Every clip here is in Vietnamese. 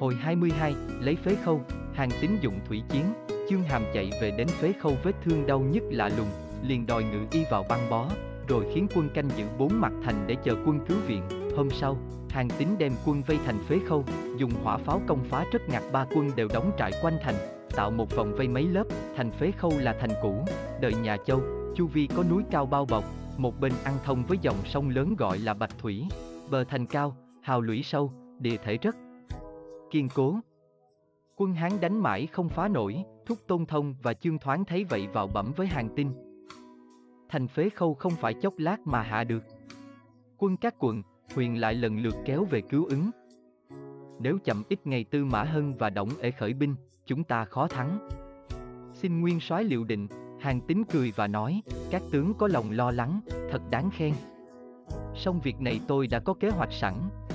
Hồi 22, lấy phế khâu, hàng tín dụng thủy chiến, chương hàm chạy về đến phế khâu vết thương đau nhất lạ lùng, liền đòi ngự y vào băng bó, rồi khiến quân canh giữ bốn mặt thành để chờ quân cứu viện. Hôm sau, hàng tín đem quân vây thành phế khâu, dùng hỏa pháo công phá rất ngặt ba quân đều đóng trại quanh thành, tạo một vòng vây mấy lớp, thành phế khâu là thành cũ, đợi nhà châu, chu vi có núi cao bao bọc, một bên ăn thông với dòng sông lớn gọi là Bạch Thủy, bờ thành cao, hào lũy sâu, địa thể rất kiên cố. Quân Hán đánh mãi không phá nổi, Thúc Tôn Thông và Chương Thoáng thấy vậy vào bẩm với hàng tinh. Thành phế khâu không phải chốc lát mà hạ được. Quân các quận, huyền lại lần lượt kéo về cứu ứng. Nếu chậm ít ngày Tư Mã Hân và Đổng Ể khởi binh, chúng ta khó thắng. Xin nguyên soái liệu định, hàng tín cười và nói, các tướng có lòng lo lắng, thật đáng khen. Song việc này tôi đã có kế hoạch sẵn,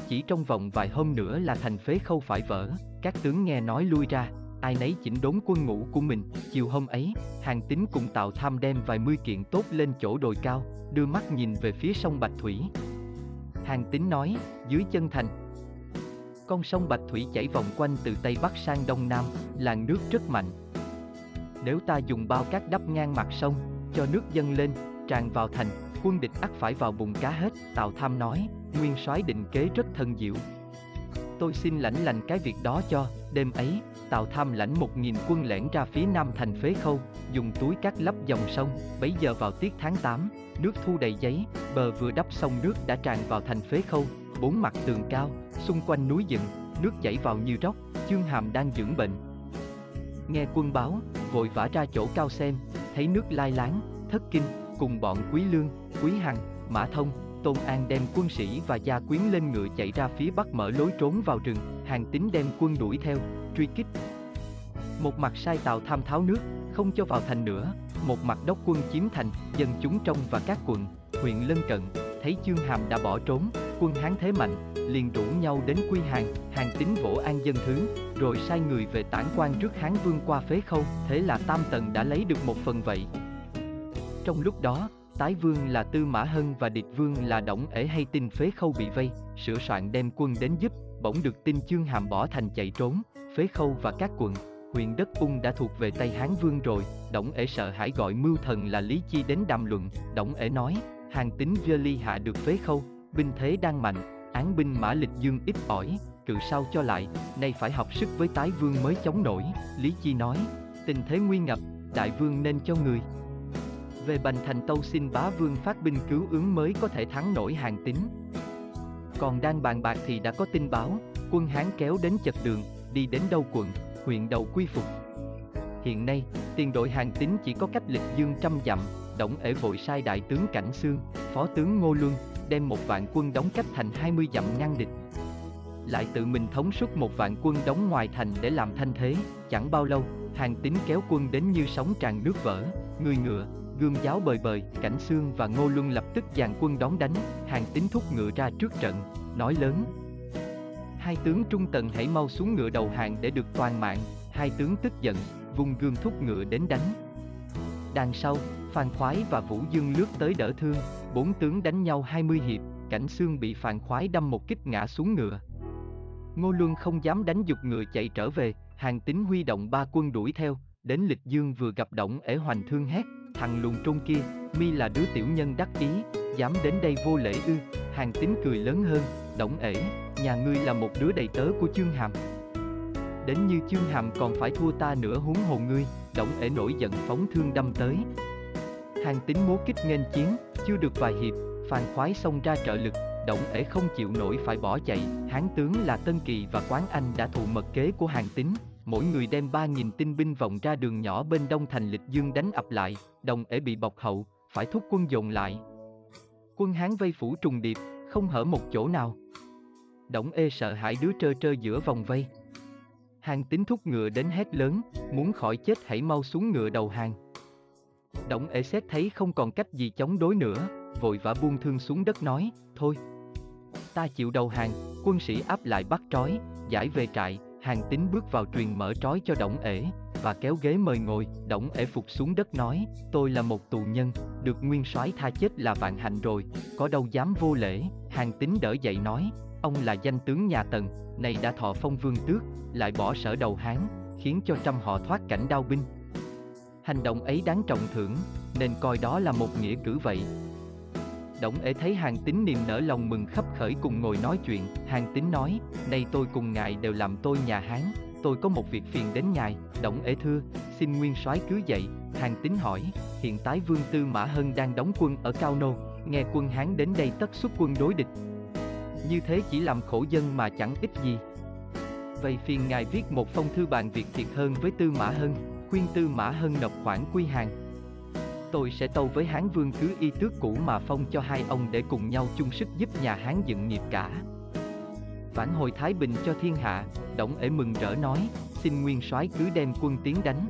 chỉ trong vòng vài hôm nữa là thành phế khâu phải vỡ, các tướng nghe nói lui ra, ai nấy chỉnh đốn quân ngũ của mình. Chiều hôm ấy, hàng tín cùng Tào Tham đem vài mươi kiện tốt lên chỗ đồi cao, đưa mắt nhìn về phía sông Bạch Thủy. Hàng tín nói, dưới chân thành. Con sông Bạch Thủy chảy vòng quanh từ Tây Bắc sang Đông Nam, làn nước rất mạnh. Nếu ta dùng bao cát đắp ngang mặt sông, cho nước dâng lên, tràn vào thành, quân địch ắt phải vào bụng cá hết, Tào Tham nói, nguyên soái định kế rất thần diệu. Tôi xin lãnh lành cái việc đó cho, đêm ấy, Tào Tham lãnh một nghìn quân lẻn ra phía nam thành phế khâu, dùng túi cát lấp dòng sông, bấy giờ vào tiết tháng 8, nước thu đầy giấy, bờ vừa đắp xong nước đã tràn vào thành phế khâu, bốn mặt tường cao, xung quanh núi dựng, nước chảy vào như róc, chương hàm đang dưỡng bệnh. Nghe quân báo, vội vã ra chỗ cao xem, thấy nước lai láng, thất kinh, cùng bọn Quý Lương, Quý Hằng, Mã Thông, Tôn An đem quân sĩ và gia quyến lên ngựa chạy ra phía bắc mở lối trốn vào rừng, hàng tín đem quân đuổi theo, truy kích. Một mặt sai tàu tham tháo nước, không cho vào thành nữa, một mặt đốc quân chiếm thành, dân chúng trong và các quận, huyện lân cận, thấy Chương Hàm đã bỏ trốn, quân Hán thế mạnh, liền rủ nhau đến quy hàng, hàng tín vỗ an dân thứ, rồi sai người về tản quan trước Hán vương qua phế khâu, thế là Tam Tần đã lấy được một phần vậy. Trong lúc đó, Tái vương là Tư Mã Hân và địch vương là Đổng Ể hay tin phế khâu bị vây, sửa soạn đem quân đến giúp, bỗng được tin Chương Hàm bỏ thành chạy trốn, phế khâu và các quận, huyện đất ung đã thuộc về tay Hán Vương rồi, Đổng Ể sợ hãi gọi mưu thần là Lý Chi đến đàm luận, Đổng Ể nói, hàng tính vơ ly hạ được phế khâu, binh thế đang mạnh, án binh mã lịch dương ít ỏi, cự sao cho lại, nay phải học sức với tái vương mới chống nổi, Lý Chi nói, tình thế nguy ngập, đại vương nên cho người, về Bành Thành Tâu xin bá vương phát binh cứu ứng mới có thể thắng nổi hàng tín. Còn đang bàn bạc thì đã có tin báo, quân Hán kéo đến chật đường, đi đến đâu quận, huyện đầu quy phục. Hiện nay, tiền đội hàng tín chỉ có cách lịch dương trăm dặm, Đổng ể vội sai đại tướng Cảnh Sương, phó tướng Ngô Luân, đem một vạn quân đóng cách thành 20 dặm ngăn địch. Lại tự mình thống suất một vạn quân đóng ngoài thành để làm thanh thế, chẳng bao lâu, hàng tín kéo quân đến như sóng tràn nước vỡ, người ngựa, gươm giáo bời bời, Cảnh Sương và Ngô Luân lập tức dàn quân đón đánh, hàng tín thúc ngựa ra trước trận, nói lớn. Hai tướng trung tần hãy mau xuống ngựa đầu hàng để được toàn mạng, hai tướng tức giận, vung gươm thúc ngựa đến đánh. Đằng sau, Phan Khoái và Vũ Dương lướt tới đỡ thương, bốn tướng đánh nhau 20 hiệp, Cảnh Sương bị Phan Khoái đâm một kích ngã xuống ngựa. Ngô Luân không dám đánh dục ngựa chạy trở về, hàng tín huy động ba quân đuổi theo, đến lịch dương vừa gặp động ể hoành thương hét, thằng lùn trung kia, mi là đứa tiểu nhân đắc ý, dám đến đây vô lễ ư, hàng tín cười lớn hơn, đổng ể, nhà ngươi là một đứa đầy tớ của chương hàm. Đến như chương hàm còn phải thua ta nữa huống hồn ngươi, đổng ể nổi giận phóng thương đâm tới. Hàng tín múa kích nghênh chiến, chưa được vài hiệp, phàn khoái xông ra trợ lực, động ể không chịu nổi phải bỏ chạy, hán tướng là Tân Kỳ và Quán Anh đã thù mật kế của hàng tín, mỗi người đem 3.000 tinh binh vòng ra đường nhỏ bên đông thành lịch dương đánh ập lại, đồng ể bị bọc hậu, phải thúc quân dồn lại. Quân Hán vây phủ trùng điệp, không hở một chỗ nào. Đổng ê sợ hãi đứa trơ trơ giữa vòng vây. Hàng tính thúc ngựa đến hét lớn, muốn khỏi chết hãy mau xuống ngựa đầu hàng. Đổng ê xét thấy không còn cách gì chống đối nữa, vội vã buông thương xuống đất nói, thôi. Ta chịu đầu hàng, quân sĩ áp lại bắt trói, giải về trại, Hàng tín bước vào truyền mở trói cho Đổng ể, và kéo ghế mời ngồi, Đổng ể phục xuống đất nói, tôi là một tù nhân, được nguyên soái tha chết là vạn hạnh rồi, có đâu dám vô lễ, hàng tín đỡ dậy nói, ông là danh tướng nhà Tần, này đã thọ phong vương tước, lại bỏ sở đầu Hán, khiến cho trăm họ thoát cảnh đao binh. Hành động ấy đáng trọng thưởng, nên coi đó là một nghĩa cử vậy. Đổng ế thấy hàng tín niềm nở lòng mừng khắp khởi cùng ngồi nói chuyện, hàng tín nói, nay tôi cùng ngài đều làm tôi nhà Hán, tôi có một việc phiền đến ngài, Đổng ế thưa, xin nguyên soái cứ dậy, hàng tín hỏi, hiện tái vương tư Mã Hân đang đóng quân ở Cao Nô, nghe quân Hán đến đây tất xuất quân đối địch. Như thế chỉ làm khổ dân mà chẳng ích gì. Vậy phiền ngài viết một phong thư bàn việc thiệt hơn với tư Mã Hân, khuyên tư Mã Hân nộp khoản quy hàng. Tôi sẽ tâu với Hán Vương cứ y tước cũ mà phong cho hai ông để cùng nhau chung sức giúp nhà Hán dựng nghiệp cả. Vãn hồi Thái Bình cho thiên hạ, Đổng ể mừng rỡ nói, xin nguyên soái cứ đem quân tiến đánh.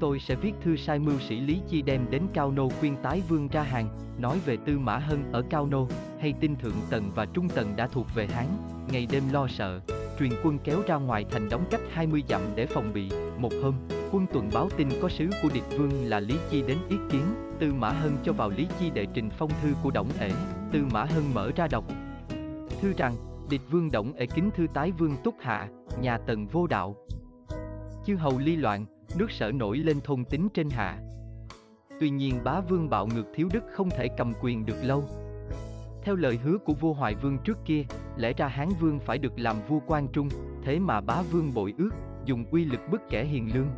Tôi sẽ viết thư sai mưu sĩ Lý Chi đem đến Cao Nô khuyên tái vương ra hàng, nói về Tư Mã Hân ở Cao Nô, hay tin Thượng Tần và Trung Tần đã thuộc về Hán, ngày đêm lo sợ, truyền quân kéo ra ngoài thành đóng cách 20 dặm để phòng bị. Một hôm, quân tuần báo tin có sứ của địch vương là Lý Chi đến ý kiến, Tư Mã Hân cho vào Lý Chi đệ trình phong thư của Đổng Ể, Tư Mã Hân mở ra đọc. Thư rằng, địch vương Đổng Ể kính thư tái vương Túc Hạ, nhà Tần vô đạo. Chư hầu ly loạn, nước sở nổi lên thôn tính trên hạ. Tuy nhiên bá vương bạo ngược thiếu đức không thể cầm quyền được lâu. Theo lời hứa của vua Hoài Vương trước kia, lẽ ra Hán Vương phải được làm vua quan trung, thế mà bá vương bội ước, dùng uy lực bức kẻ hiền lương.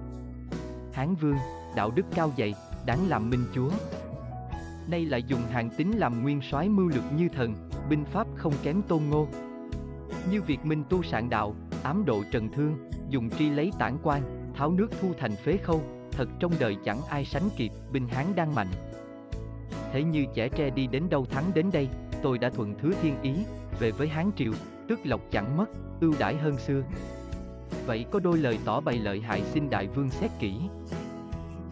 Hán Vương, đạo đức cao dạy, đáng làm minh chúa. Nay lại dùng hàng tính làm nguyên soái mưu lược như thần, binh pháp không kém tôn ngô. Như việc minh tu sạn đạo, ám độ trần thương, dùng tri lấy tản quan, tháo nước thu thành phế khâu, thật trong đời chẳng ai sánh kịp, binh Hán đang mạnh. Thế như trẻ tre đi đến đâu thắng đến đây, tôi đã thuận thứ thiên ý, về với Hán Triều, tước lộc chẳng mất, ưu đãi hơn xưa. Vậy có đôi lời tỏ bày lợi hại xin đại vương xét kỹ.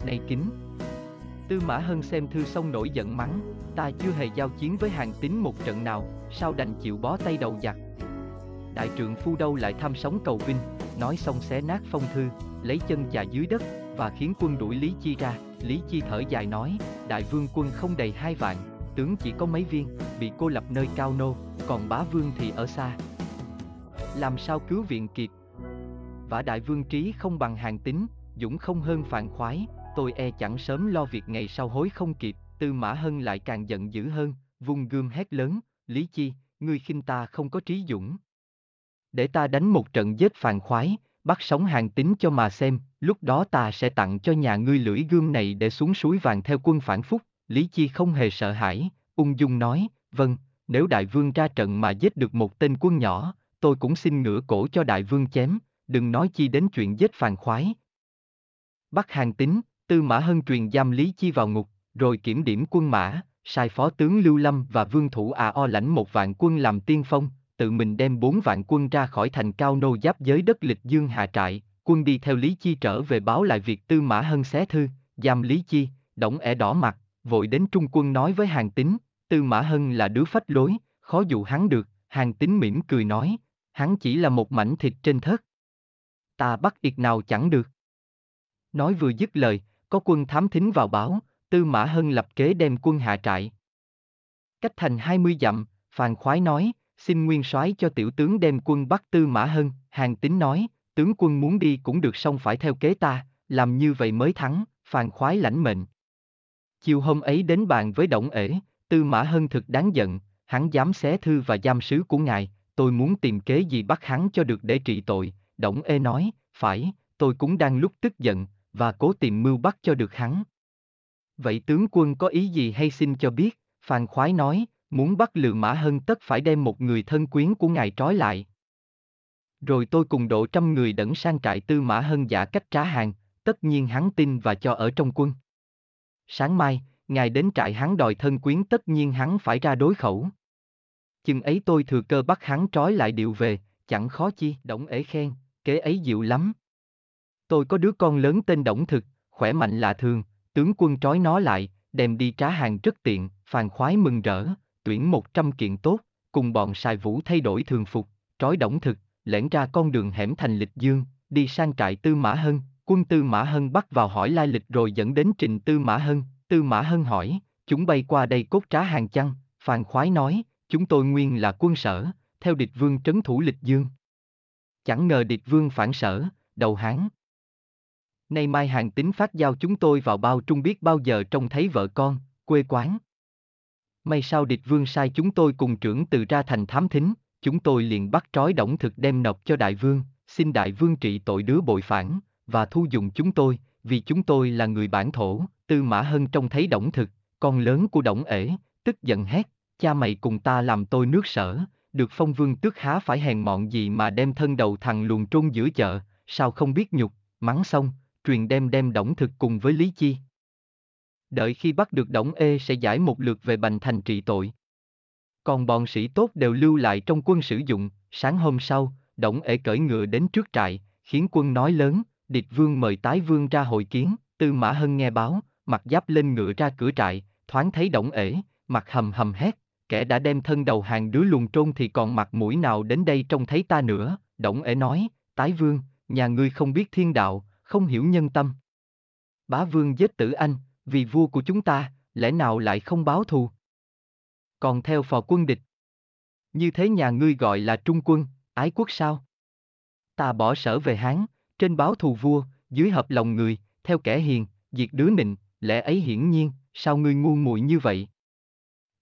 Này kính! Tư Mã Hân xem thư xong nổi giận mắng, ta chưa hề giao chiến với hàng tín một trận nào, sao đành chịu bó tay đầu giặc. Đại trượng phu đâu lại tham sống cầu vinh, nói xong xé nát phong thư, lấy chân chà dưới đất, và khiến quân đuổi Lý Chi ra. Lý Chi thở dài nói, đại vương quân không đầy hai vạn, tướng chỉ có mấy viên, bị cô lập nơi cao nô, còn bá vương thì ở xa. Làm sao cứu viện kịp? Vả đại vương trí không bằng hàng tính, dũng không hơn phản khoái, tôi e chẳng sớm lo việc ngày sau hối không kịp, tư mã hân lại càng giận dữ hơn, vung gươm hét lớn, Lý Chi, ngươi khinh ta không có trí dũng. Để ta đánh một trận giết phàn khoái, bắt sống hàng tính cho mà xem, lúc đó ta sẽ tặng cho nhà ngươi lưỡi gươm này để xuống suối vàng theo quân phản phúc. Lý Chi không hề sợ hãi, ung dung nói, vâng, nếu đại vương ra trận mà giết được một tên quân nhỏ, tôi cũng xin ngửa cổ cho đại vương chém, đừng nói chi đến chuyện giết phàn khoái. Bắt hàng tính, tư mã hân truyền giam Lý Chi vào ngục, rồi kiểm điểm quân mã, sai phó tướng Lưu Lâm và vương thủ à o lãnh một vạn quân làm tiên phong, tự mình đem bốn vạn quân ra khỏi thành cao nô giáp giới đất lịch dương hạ trại, quân đi theo Lý Chi trở về báo lại việc Tư Mã Hân xé thư, giam Lý Chi, đổng ẻ đỏ mặt, vội đến trung quân nói với hàng tín, Tư Mã Hân là đứa phách lối, khó dụ hắn được, hàng tín mỉm cười nói, hắn chỉ là một mảnh thịt trên thớt. Ta bắt ịt nào chẳng được. Nói vừa dứt lời, có quân thám thính vào báo, Tư Mã Hân lập kế đem quân hạ trại. Cách thành 20 dặm, Phàn Khoái nói, xin nguyên soái cho tiểu tướng đem quân bắt Tư Mã Hân, hàng tín nói, tướng quân muốn đi cũng được song phải theo kế ta, làm như vậy mới thắng, phàn khoái lãnh mệnh. Chiều hôm ấy đến bàn với động Ể, Tư Mã Hân thực đáng giận, hắn dám xé thư và giam sứ của ngài, tôi muốn tìm kế gì bắt hắn cho được để trị tội, Đổng Ê nói, phải, tôi cũng đang lúc tức giận, và cố tìm mưu bắt cho được hắn. Vậy tướng quân có ý gì hay xin cho biết, Phàn Khoái nói, muốn bắt lừa Mã Hân tất phải đem một người thân quyến của ngài trói lại. Rồi tôi cùng độ trăm người đẩn sang trại Tư Mã Hân giả cách trá hàng, tất nhiên hắn tin và cho ở trong quân. Sáng mai, ngài đến trại hắn đòi thân quyến tất nhiên hắn phải ra đối khẩu. Chừng ấy tôi thừa cơ bắt hắn trói lại điệu về, chẳng khó chi, Đổng ế khen, kế ấy dịu lắm. Tôi có đứa con lớn tên Đổng Thực, khỏe mạnh lạ thường, tướng quân trói nó lại, đem đi trá hàng rất tiện, phàn khoái mừng rỡ, tuyển một trăm kiện tốt, cùng bọn xài vũ thay đổi thường phục, trói Đổng Thực, lẻn ra con đường hẻm thành lịch dương, đi sang trại Tư Mã Hân, quân Tư Mã Hân bắt vào hỏi lai lịch rồi dẫn đến trình Tư Mã Hân, Tư Mã Hân hỏi, chúng bay qua đây cốt trá hàng chăng, Phàn Khoái nói, chúng tôi nguyên là quân sở, theo địch vương trấn thủ lịch dương. Chẳng ngờ địch vương phản sở, đầu hán. Nay mai hàng tính phát giao chúng tôi vào bao trung biết bao giờ trông thấy vợ con, quê quán. May sao địch vương sai chúng tôi cùng trưởng từ ra thành thám thính, chúng tôi liền bắt trói đổng thực đem nộp cho đại vương, xin đại vương trị tội đứa bội phản, và thu dùng chúng tôi, vì chúng tôi là người bản thổ, tư mã hân trông thấy đổng thực, con lớn của đổng ể, tức giận hét, cha mày cùng ta làm tôi nước sở, được phong vương tước há phải hèn mọn gì mà đem thân đầu thằng luồn trôn giữa chợ, sao không biết nhục, mắng xong, truyền đem đem đổng thực cùng với Lý Chi. Đợi khi bắt được đổng ê sẽ giải một lượt về bành thành trị tội. Còn bọn sĩ tốt đều lưu lại trong quân sử dụng, sáng hôm sau, đổng ê cởi ngựa đến trước trại, khiến quân nói lớn, địch vương mời tái vương ra hội kiến, tư mã hân nghe báo, mặc giáp lên ngựa ra cửa trại, thoáng thấy đổng ể, mặt hầm hầm hét, kẻ đã đem thân đầu hàng đứa luồn trôn thì còn mặt mũi nào đến đây trông thấy ta nữa, đổng ế nói, tái vương, nhà ngươi không biết thiên đạo, không hiểu nhân tâm. Bá vương giết tử anh, vì vua của chúng ta, lẽ nào lại không báo thù? Còn theo phò quân địch. Như thế nhà ngươi gọi là trung quân, ái quốc sao? Ta bỏ sở về Hán, trên báo thù vua, dưới hợp lòng người, theo kẻ hiền, diệt đứa nịnh, lẽ ấy hiển nhiên, sao ngươi ngu muội như vậy?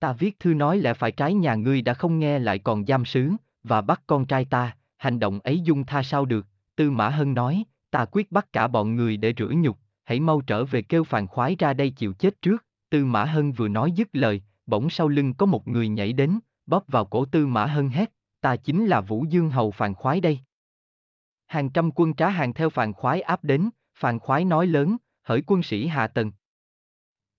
Ta viết thư nói lẽ phải trái nhà ngươi đã không nghe lại còn giam sứ, và bắt con trai ta, hành động ấy dung tha sao được, Tư Mã Hân nói, ta quyết bắt cả bọn người để rửa nhục, hãy mau trở về kêu phàn khoái ra đây chịu chết trước, Tư Mã Hân vừa nói dứt lời, bỗng sau lưng có một người nhảy đến, bóp vào cổ Tư Mã Hân hét, ta chính là Vũ Dương Hầu phàn khoái đây. Hàng trăm quân trá hàng theo phàn khoái áp đến, phàn khoái nói lớn, hỡi quân sĩ hạ tầng.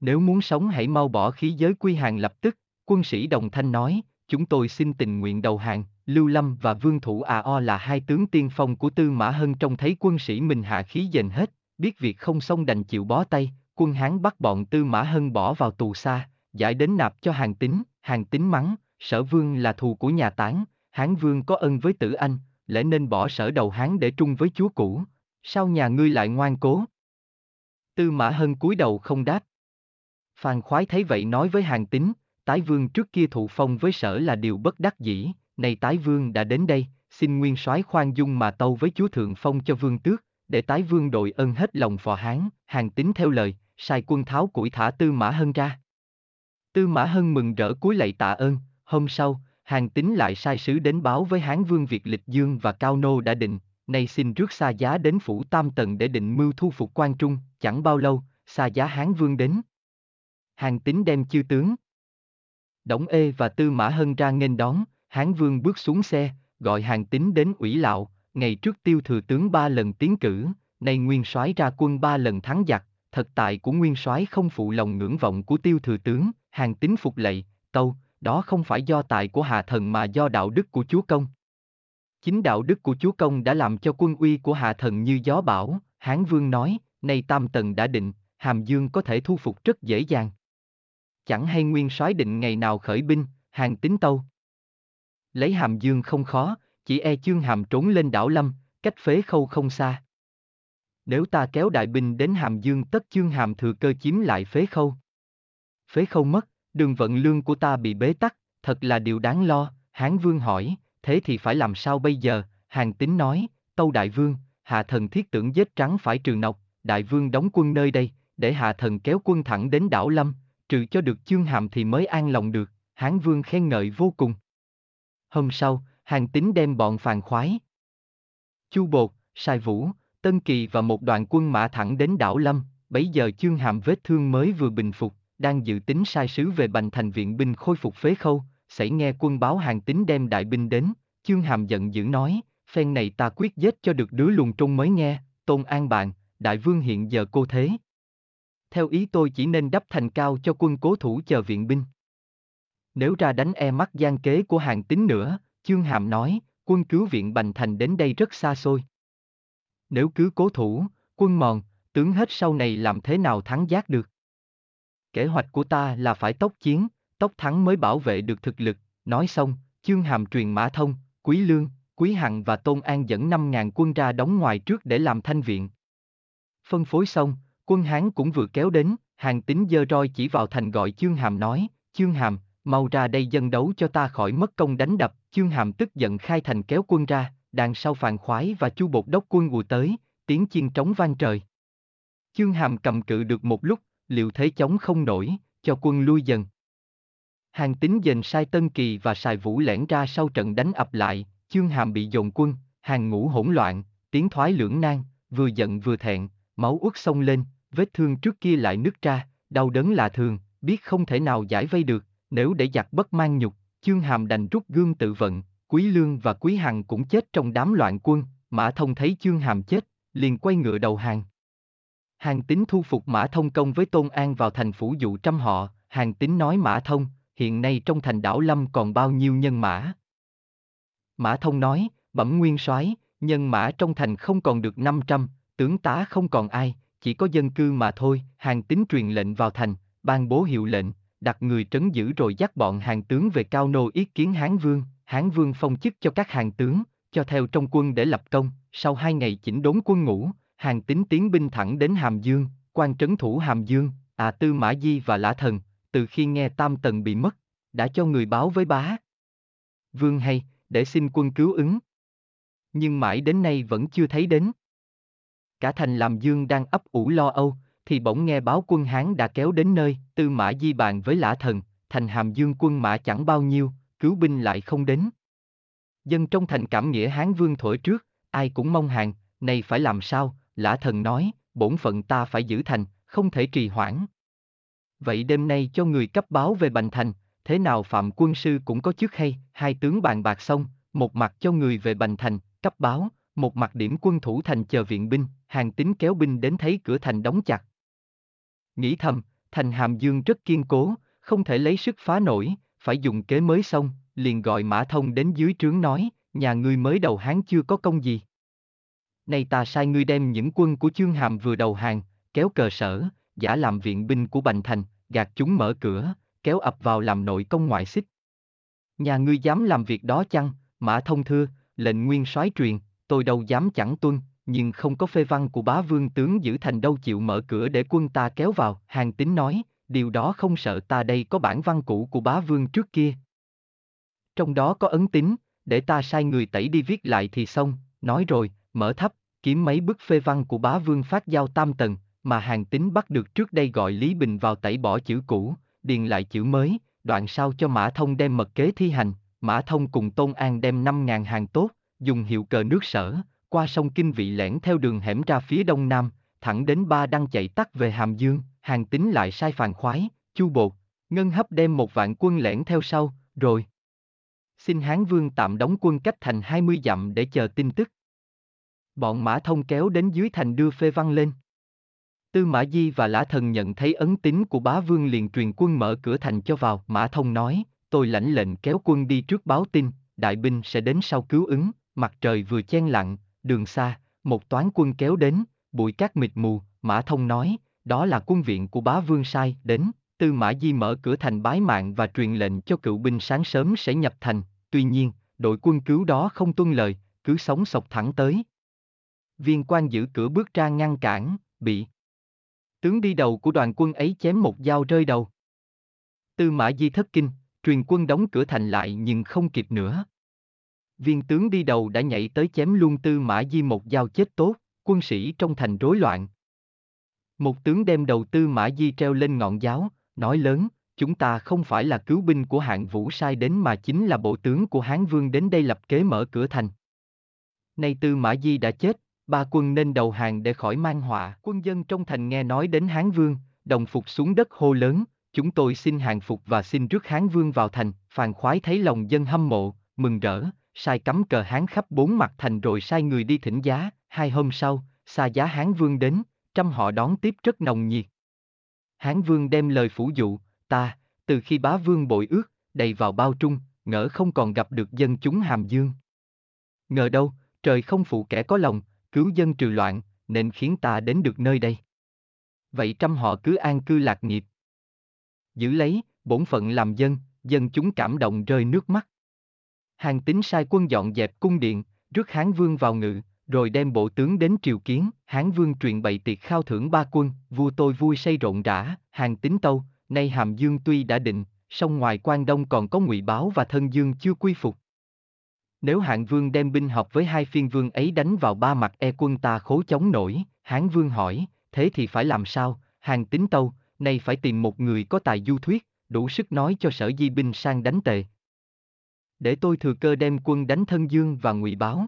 Nếu muốn sống hãy mau bỏ khí giới quy hàng lập tức, quân sĩ đồng thanh nói, chúng tôi xin tình nguyện đầu hàng, Lưu Lâm và Vương Thủ A O là hai tướng tiên phong của Tư Mã Hân trông thấy quân sĩ mình hạ khí dền hết, biết việc không xong đành chịu bó tay, quân Hán bắt bọn Tư Mã Hân bỏ vào tù xa, giải đến nạp cho hàng tính, hàng tính mắng, sở vương là thù của nhà tán, Hán vương có ân với tử anh, lẽ nên bỏ sở đầu Hán để trung với chúa cũ, sao nhà ngươi lại ngoan cố? Tư Mã Hân cúi đầu không đáp. Phan khoái thấy vậy nói với hàng tính, tái vương trước kia thụ phong với sở là điều bất đắc dĩ, nay tái vương đã đến đây, xin nguyên soái khoan dung mà tâu với chúa thượng phong cho vương tước, để tái vương đội ân hết lòng phò hán, hàng tính theo lời, sai quân tháo củi thả tư mã hân ra. Tư mã hân mừng rỡ cúi lạy tạ ơn, hôm sau, hàng tính lại sai sứ đến báo với hán vương Việt Lịch Dương và Cao Nô đã định, nay xin rước xa giá đến phủ tam tần để định mưu thu phục quan trung, chẳng bao lâu, xa giá hán vương đến. Hàng tính đem chư tướng. Đổng Ê và Tư Mã Hân ra nghênh đón, Hán Vương bước xuống xe, gọi hàng tính đến ủy lạo, ngày trước tiêu thừa tướng ba lần tiến cử, nay nguyên soái ra quân ba lần thắng giặc, thật tại của nguyên soái không phụ lòng ngưỡng vọng của tiêu thừa tướng, hàng tính phục lạy, tâu, đó không phải do tài của hạ thần mà do đạo đức của chúa công. Chính đạo đức của chúa công đã làm cho quân uy của hạ thần như gió bão, Hán Vương nói, nay tam tần đã định, Hàm Dương có thể thu phục rất dễ dàng. Chẳng hay nguyên soái định ngày nào khởi binh, hàng tính tâu. Lấy hàm dương không khó, chỉ e chương hàm trốn lên đảo Lâm, cách phế khâu không xa. Nếu ta kéo đại binh đến hàm dương tất chương hàm thừa cơ chiếm lại phế khâu. Phế khâu mất, đường vận lương của ta bị bế tắc, thật là điều đáng lo, Hán Vương hỏi, thế thì phải làm sao bây giờ, hàng tính nói, tâu đại vương, hạ thần thiết tưởng giết trắng phải trừ nọc, đại vương đóng quân nơi đây, để hạ thần kéo quân thẳng đến đảo Lâm, trừ cho được chương hàm thì mới an lòng được, Hán Vương khen ngợi vô cùng. Hôm sau, hàng tín đem bọn phàn khoái. Chu Bột, Sai Vũ, Tân Kỳ và một đoàn quân mã thẳng đến đảo Lâm, bấy giờ chương hàm vết thương mới vừa bình phục, đang dự tính sai sứ về bành thành viện binh khôi phục phế khâu, xảy nghe quân báo hàng tín đem đại binh đến, chương hàm giận dữ nói, phen này ta quyết giết cho được đứa luồng trung mới nghe, tôn an bạn, đại vương hiện giờ cô thế. Theo ý tôi chỉ nên đắp thành cao cho quân cố thủ chờ viện binh. Nếu ra đánh e mắt gian kế của hàng tín nữa, Chương Hàm nói, quân cứu viện Bành Thành đến đây rất xa xôi. Nếu cứ cố thủ, quân mòn, tướng hết sau này làm thế nào thắng giác được? Kế hoạch của ta là phải tốc chiến, tốc thắng mới bảo vệ được thực lực, nói xong, Chương Hàm truyền Mã Thông, Quý Lương, Quý Hằng và Tôn An dẫn 5.000 quân ra đóng ngoài trước để làm thanh viện. Phân phối xong, quân Hán cũng vừa kéo đến, hàng tính dơ roi chỉ vào thành gọi Chương Hàm nói, Chương Hàm, mau ra đây dân đấu cho ta khỏi mất công đánh đập, Chương Hàm tức giận khai thành kéo quân ra, đằng sau phàn khoái và chu bột đốc quân ùa tới, tiếng chiên trống vang trời. Chương Hàm cầm cự được một lúc, liệu thế chống không nổi, cho quân lui dần. Hàng tính dền sai Tân Kỳ và Sài Vũ lẻn ra sau trận đánh ập lại, Chương Hàm bị dồn quân, hàng ngũ hỗn loạn, tiếng thoái lưỡng nan, vừa giận vừa thẹn, máu uất sông lên, vết thương trước kia lại nứt ra, đau đớn là thường, biết không thể nào giải vây được, nếu để giặc bất mang nhục, Chương Hàm đành rút gương tự vận, Quý Lương và Quý Hằng cũng chết trong đám loạn quân, Mã Thông thấy Chương Hàm chết, liền quay ngựa đầu hàng. Hàng tín thu phục Mã Thông công với Tôn An vào thành phủ dụ trăm họ, hàng tín nói Mã Thông, hiện nay trong thành đảo Lâm còn bao nhiêu nhân mã? Mã Thông nói, bẩm nguyên soái, nhân mã trong thành không còn được 500, tướng tá không còn ai, chỉ có dân cư mà thôi, hàng tín truyền lệnh vào thành, ban bố hiệu lệnh, đặt người trấn giữ rồi dắt bọn hàng tướng về cao nô ý kiến Hán Vương, Hán Vương phong chức cho các hàng tướng, cho theo trong quân để lập công, sau hai ngày chỉnh đốn quân ngũ, hàng tín tiến binh thẳng đến Hàm Dương, quan trấn thủ Hàm Dương, à Tư Mã Di và Lã Thần, từ khi nghe Tam Tần bị mất, đã cho người báo với bá. Vương hay, để xin quân cứu ứng. Nhưng mãi đến nay vẫn chưa thấy đến. Cả thành làm Dương đang ấp ủ lo âu, thì bỗng nghe báo quân Hán đã kéo đến nơi, Tư Mã Di bàn với Lã Thần, thành Hàm Dương quân mã chẳng bao nhiêu, cứu binh lại không đến. Dân trong thành cảm nghĩa Hán Vương thổi trước, ai cũng mong hàng, này phải làm sao, Lã Thần nói, bổn phận ta phải giữ thành, không thể trì hoãn. Vậy đêm nay cho người cấp báo về Bành Thành, thế nào Phạm quân sư cũng có chức hay, hai tướng bàn bạc xong, một mặt cho người về Bành Thành, cấp báo, một mặt điểm quân thủ thành chờ viện binh, hàng tín kéo binh đến thấy cửa thành đóng chặt. Nghĩ thầm, thành Hàm Dương rất kiên cố, không thể lấy sức phá nổi, phải dùng kế mới xong, liền gọi Mã Thông đến dưới trướng nói, nhà ngươi mới đầu Hán chưa có công gì. Nay ta sai ngươi đem những quân của Chương Hàm vừa đầu hàng, kéo cờ sở, giả làm viện binh của Bành Thành, gạt chúng mở cửa, kéo ập vào làm nội công ngoại xích. Nhà ngươi dám làm việc đó chăng? Mã Thông thưa, lệnh nguyên soái truyền, tôi đâu dám chẳng tuân, nhưng không có phê văn của bá vương tướng giữ thành đâu chịu mở cửa để quân ta kéo vào. Hàng tín nói, điều đó không sợ ta đây có bản văn cũ của bá vương trước kia. Trong đó có ấn tín, để ta sai người tẩy đi viết lại thì xong, nói rồi, mở thấp, kiếm mấy bức phê văn của bá vương phát giao tam tầng, mà hàng tín bắt được trước đây gọi Lý Bình vào tẩy bỏ chữ cũ, điền lại chữ mới, đoạn sau cho Mã Thông đem mật kế thi hành, Mã Thông cùng Tôn An đem 5.000 hàng tốt, dùng hiệu cờ nước sở, qua sông Kinh Vị lẻn theo đường hẻm ra phía đông nam, thẳng đến ba đăng chạy tắt về Hàm Dương, hàng tính lại sai phàn khoái, chu bột, ngân hấp đem một vạn quân lẻn theo sau, rồi. Xin Hán Vương tạm đóng quân cách thành 20 dặm để chờ tin tức. Bọn Mã Thông kéo đến dưới thành đưa phê văn lên. Tư Mã Di và Lã Thần nhận thấy ấn tín của bá vương liền truyền quân mở cửa thành cho vào. Mã Thông nói, tôi lãnh lệnh kéo quân đi trước báo tin, đại binh sẽ đến sau cứu ứng. Mặt trời vừa chen lặng, đường xa, một toán quân kéo đến, bụi cát mịt mù. Mã Thông nói, đó là quân viện của bá vương sai, đến. Tư Mã Di mở cửa thành bái mạng và truyền lệnh cho cựu binh sáng sớm sẽ nhập thành. Tuy nhiên, đội quân cứu đó không tuân lời, cứ sống sộc thẳng tới. Viên quan giữ cửa bước ra ngăn cản, bị Tướng đi đầu của đoàn quân ấy chém một dao rơi đầu. Tư mã di thất kinh, truyền quân đóng cửa thành lại nhưng không kịp nữa. Viên tướng đi đầu đã nhảy tới chém luôn tư mã di một dao chết tốt, quân sĩ trong thành rối loạn. Một tướng đem đầu tư mã di treo lên ngọn giáo, nói lớn, chúng ta không phải là cứu binh của hạng vũ sai đến mà chính là bộ tướng của Hán Vương đến đây lập kế mở cửa thành. Nay tư mã di đã chết, ba quân nên đầu hàng để khỏi mang họa. Quân dân trong thành nghe nói đến Hán Vương, đồng phục xuống đất hô lớn, chúng tôi xin hàng phục và xin rước Hán Vương vào thành, phàn khoái thấy lòng dân hâm mộ, mừng rỡ, sai cắm cờ Hán khắp bốn mặt thành rồi sai người đi thỉnh giá, hai hôm sau, xa giá Hán Vương đến, trăm họ đón tiếp rất nồng nhiệt. Hán Vương đem lời phủ dụ, ta, từ khi bá vương bội ước, đầy vào bao trung, ngỡ không còn gặp được dân chúng hàm dương. Ngờ đâu, trời không phụ kẻ có lòng, cứu dân trừ loạn, nên khiến ta đến được nơi đây. Vậy trăm họ cứ an cư lạc nghiệp. Giữ lấy, bổn phận làm dân, dân chúng cảm động rơi nước mắt. Hàng tính sai quân dọn dẹp cung điện, rước Hán Vương vào ngự, rồi đem bộ tướng đến triều kiến, Hán Vương truyền bày tiệc khao thưởng ba quân, vua tôi vui say rộn rã, hàng tính tâu, nay Hàm Dương tuy đã định, song ngoài quan đông còn có ngụy báo và thân dương chưa quy phục. Nếu hạng vương đem binh hợp với hai phiên vương ấy đánh vào ba mặt e quân ta khố chống nổi, hán vương hỏi, thế thì phải làm sao, hàng tính tâu, nay phải tìm một người có tài du thuyết, đủ sức nói cho sở di binh sang đánh tề. Để tôi thừa cơ đem quân đánh thân dương và ngụy báo.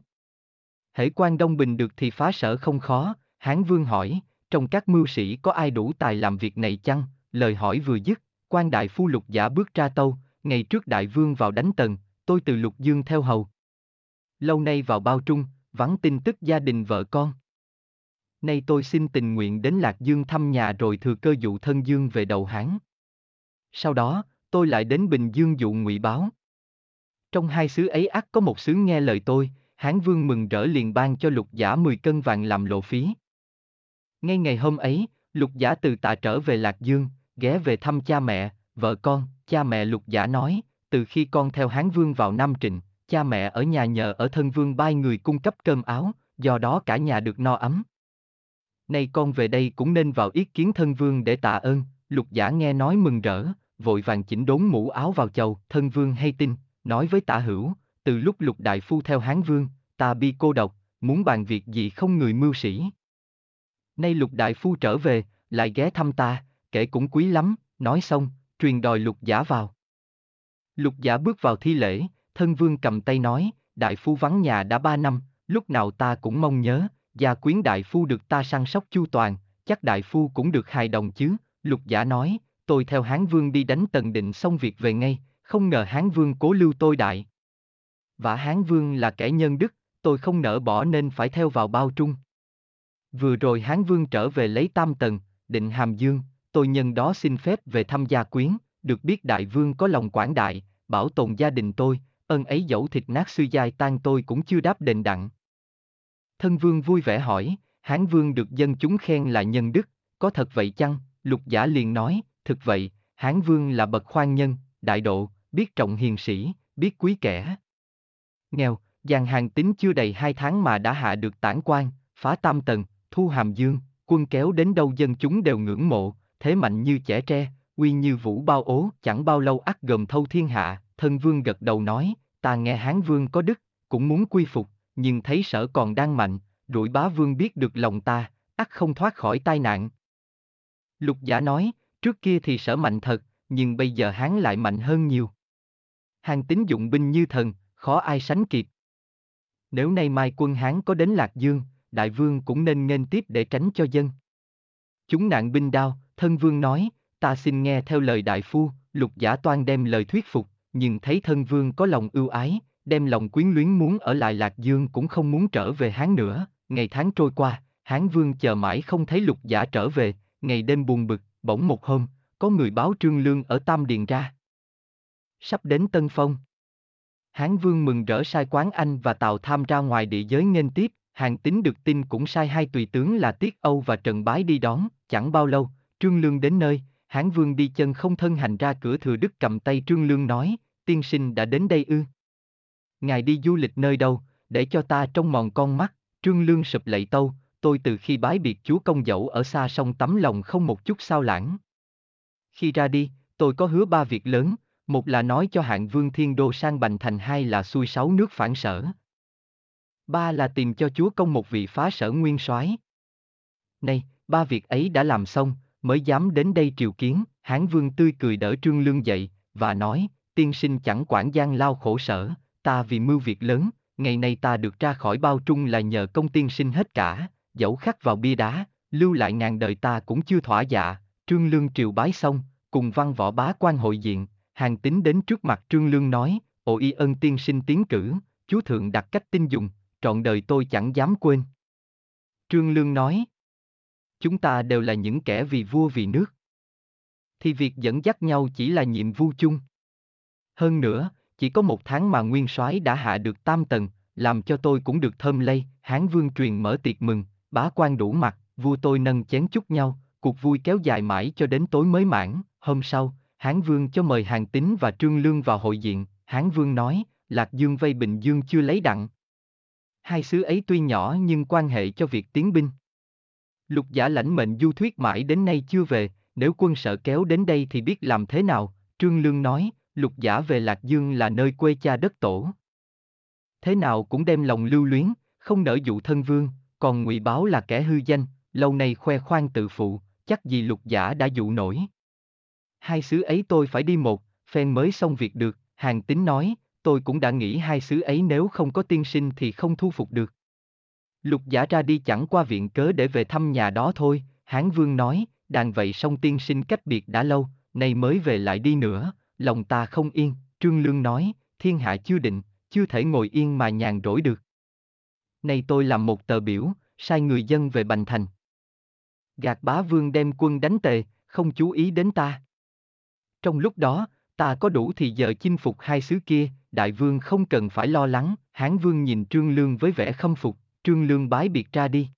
Hễ quan Đông Bình được thì phá sở không khó, Hán Vương hỏi, trong các mưu sĩ có ai đủ tài làm việc này chăng? Lời hỏi vừa dứt, quan đại phu lục giả bước ra tâu, ngày trước đại vương vào đánh tần, tôi từ lục dương theo hầu. Lâu nay vào bao trung, vắng tin tức gia đình vợ con. Nay tôi xin tình nguyện đến Lạc Dương thăm nhà rồi thừa cơ dụ thân dương về đầu Hán. Sau đó, tôi lại đến Bình Dương dụ ngụy báo. Trong hai xứ ấy ắt có một xứ nghe lời tôi, Hán Vương mừng rỡ liền ban cho lục giả 10 cân vàng làm lộ phí. Ngay ngày hôm ấy, lục giả từ tạ trở về Lạc Dương, ghé về thăm cha mẹ, vợ con, cha mẹ lục giả nói, từ khi con theo Hán Vương vào Nam Trịnh, cha mẹ ở nhà nhờ ở thân vương bai người cung cấp cơm áo, do đó cả nhà được no ấm. Nay con về đây cũng nên vào ý kiến thân vương để tạ ơn, lục giả nghe nói mừng rỡ, vội vàng chỉnh đốn mũ áo vào chầu, thân vương hay tin, nói với tả hữu, từ lúc lục đại phu theo Hán Vương, ta bi cô độc, muốn bàn việc gì không người mưu sĩ. Nay lục đại phu trở về, lại ghé thăm ta, kể cũng quý lắm, nói xong, truyền đòi lục giả vào. Lục giả bước vào thi lễ, thân vương cầm tay nói, đại phu vắng nhà đã ba năm, lúc nào ta cũng mong nhớ, gia quyến đại phu được ta săn sóc chu toàn, chắc đại phu cũng được hài đồng chứ, lục giả nói, tôi theo Hán Vương đi đánh tần định xong việc về ngay, không ngờ Hán Vương cố lưu tôi đại. Vả Hán Vương là kẻ nhân đức, tôi không nỡ bỏ nên phải theo vào bao trung. Vừa rồi Hán Vương trở về lấy tam tần, định hàm dương, tôi nhân đó xin phép về thăm gia quyến, được biết đại vương có lòng quảng đại, bảo tồn gia đình tôi, ân ấy dẫu thịt nát suy dai tan tôi cũng chưa đáp đền đặng. Thân vương vui vẻ hỏi, Hán Vương được dân chúng khen là nhân đức, có thật vậy chăng? Lục giả liền nói, thực vậy, Hán Vương là bậc khoan nhân, đại độ, biết trọng hiền sĩ, biết quý kẻ. Nghèo, dàn hàng tính chưa đầy hai tháng mà đã hạ được tản quan, phá tam tầng, thu hàm dương, quân kéo đến đâu dân chúng đều ngưỡng mộ, thế mạnh như trẻ tre, uy như vũ bao ố, chẳng bao lâu ắt gồm thâu thiên hạ, thân vương gật đầu nói, ta nghe hán vương có đức, cũng muốn quy phục, nhưng thấy sở còn đang mạnh, rủi bá vương biết được lòng ta, ắt không thoát khỏi tai nạn. Lục giả nói, trước kia thì sở mạnh thật, nhưng bây giờ hán lại mạnh hơn nhiều. Hàng tín dụng binh như thần, khó ai sánh kịp. Nếu nay mai quân Hán có đến Lạc Dương, đại vương cũng nên nghênh tiếp để tránh cho dân. Chúng nạn binh đao, thân vương nói, ta xin nghe theo lời đại phu, lục giả toan đem lời thuyết phục, nhưng thấy thân vương có lòng ưu ái, đem lòng quyến luyến muốn ở lại Lạc Dương cũng không muốn trở về Hán nữa, ngày tháng trôi qua, Hán vương chờ mãi không thấy lục giả trở về, ngày đêm buồn bực, bỗng một hôm, có người báo trương lương ở Tam Điền ra. Sắp đến Tân Phong. Hán Vương mừng rỡ sai quán Anh và Tào Tham ra ngoài địa giới nghênh tiếp, hàng tín được tin cũng sai hai tùy tướng là Tiết Âu và Trần Bái đi đón, chẳng bao lâu, Trương Lương đến nơi, Hán Vương đi chân không thân hành ra cửa thừa đức cầm tay Trương Lương nói, tiên sinh đã đến đây ư. Ngài đi du lịch nơi đâu, để cho ta trong mòn con mắt, Trương Lương sụp lạy tâu, tôi từ khi bái biệt chúa công dẫu ở xa sông tấm lòng không một chút sao lãng. Khi ra đi, tôi có hứa ba việc lớn, một là nói cho hạng vương thiên đô sang bành thành hai là xuôi sáu nước phản sở. Ba là tìm cho chúa công một vị phá sở nguyên soái. Này, ba việc ấy đã làm xong, mới dám đến đây triều kiến, hán vương tươi cười đỡ trương lương dậy, và nói, tiên sinh chẳng quản gian lao khổ sở, ta vì mưu việc lớn, ngày nay ta được ra khỏi bao trung là nhờ công tiên sinh hết cả, dẫu khắc vào bia đá, lưu lại ngàn đời ta cũng chưa thỏa dạ, trương lương triều bái xong, cùng văn võ bá quan hội diện, hàng tính đến trước mặt Trương Lương nói, ồ y ân tiên sinh tiến cử, chú thượng đặt cách tin dùng, trọn đời tôi chẳng dám quên. Trương Lương nói, chúng ta đều là những kẻ vì vua vì nước. Thì việc dẫn dắt nhau chỉ là nhiệm vụ chung. Hơn nữa, chỉ có một tháng mà nguyên soái đã hạ được tam tầng, làm cho tôi cũng được thơm lây, Hán Vương truyền mở tiệc mừng, bá quan đủ mặt, vua tôi nâng chén chúc nhau, cuộc vui kéo dài mãi cho đến tối mới mãn, hôm sau, Hán Vương cho mời Hàng Tín và Trương Lương vào hội diện, Hán Vương nói, Lạc Dương vây Bình Dương chưa lấy đặng. Hai xứ ấy tuy nhỏ nhưng quan hệ cho việc tiến binh. Lục giả lãnh mệnh du thuyết mãi đến nay chưa về, nếu quân sợ kéo đến đây thì biết làm thế nào, Trương Lương nói, lục giả về Lạc Dương là nơi quê cha đất tổ. thế nào cũng đem lòng lưu luyến, không nỡ dụ thân vương, còn ngụy báo là kẻ hư danh, lâu nay khoe khoang tự phụ, chắc gì lục giả đã dụ nổi. Hai xứ ấy tôi phải đi một, phen mới xong việc được, hàng tính nói, tôi cũng đã nghĩ hai xứ ấy nếu không có tiên sinh thì không thu phục được. Lục giả ra đi chẳng qua viện cớ để về thăm nhà đó thôi, Hán Vương nói, đàn vậy song tiên sinh cách biệt đã lâu, nay mới về lại đi nữa, lòng ta không yên, Trương Lương nói, thiên hạ chưa định, chưa thể ngồi yên mà nhàn rỗi được. Nay tôi làm một tờ biểu, sai người dân về Bành Thành. Gạt bá vương đem quân đánh tề, không chú ý đến ta. Trong lúc đó, ta có đủ thì giờ chinh phục hai xứ kia, đại vương không cần phải lo lắng, hán vương nhìn Trương Lương với vẻ khâm phục, Trương Lương bái biệt ra đi.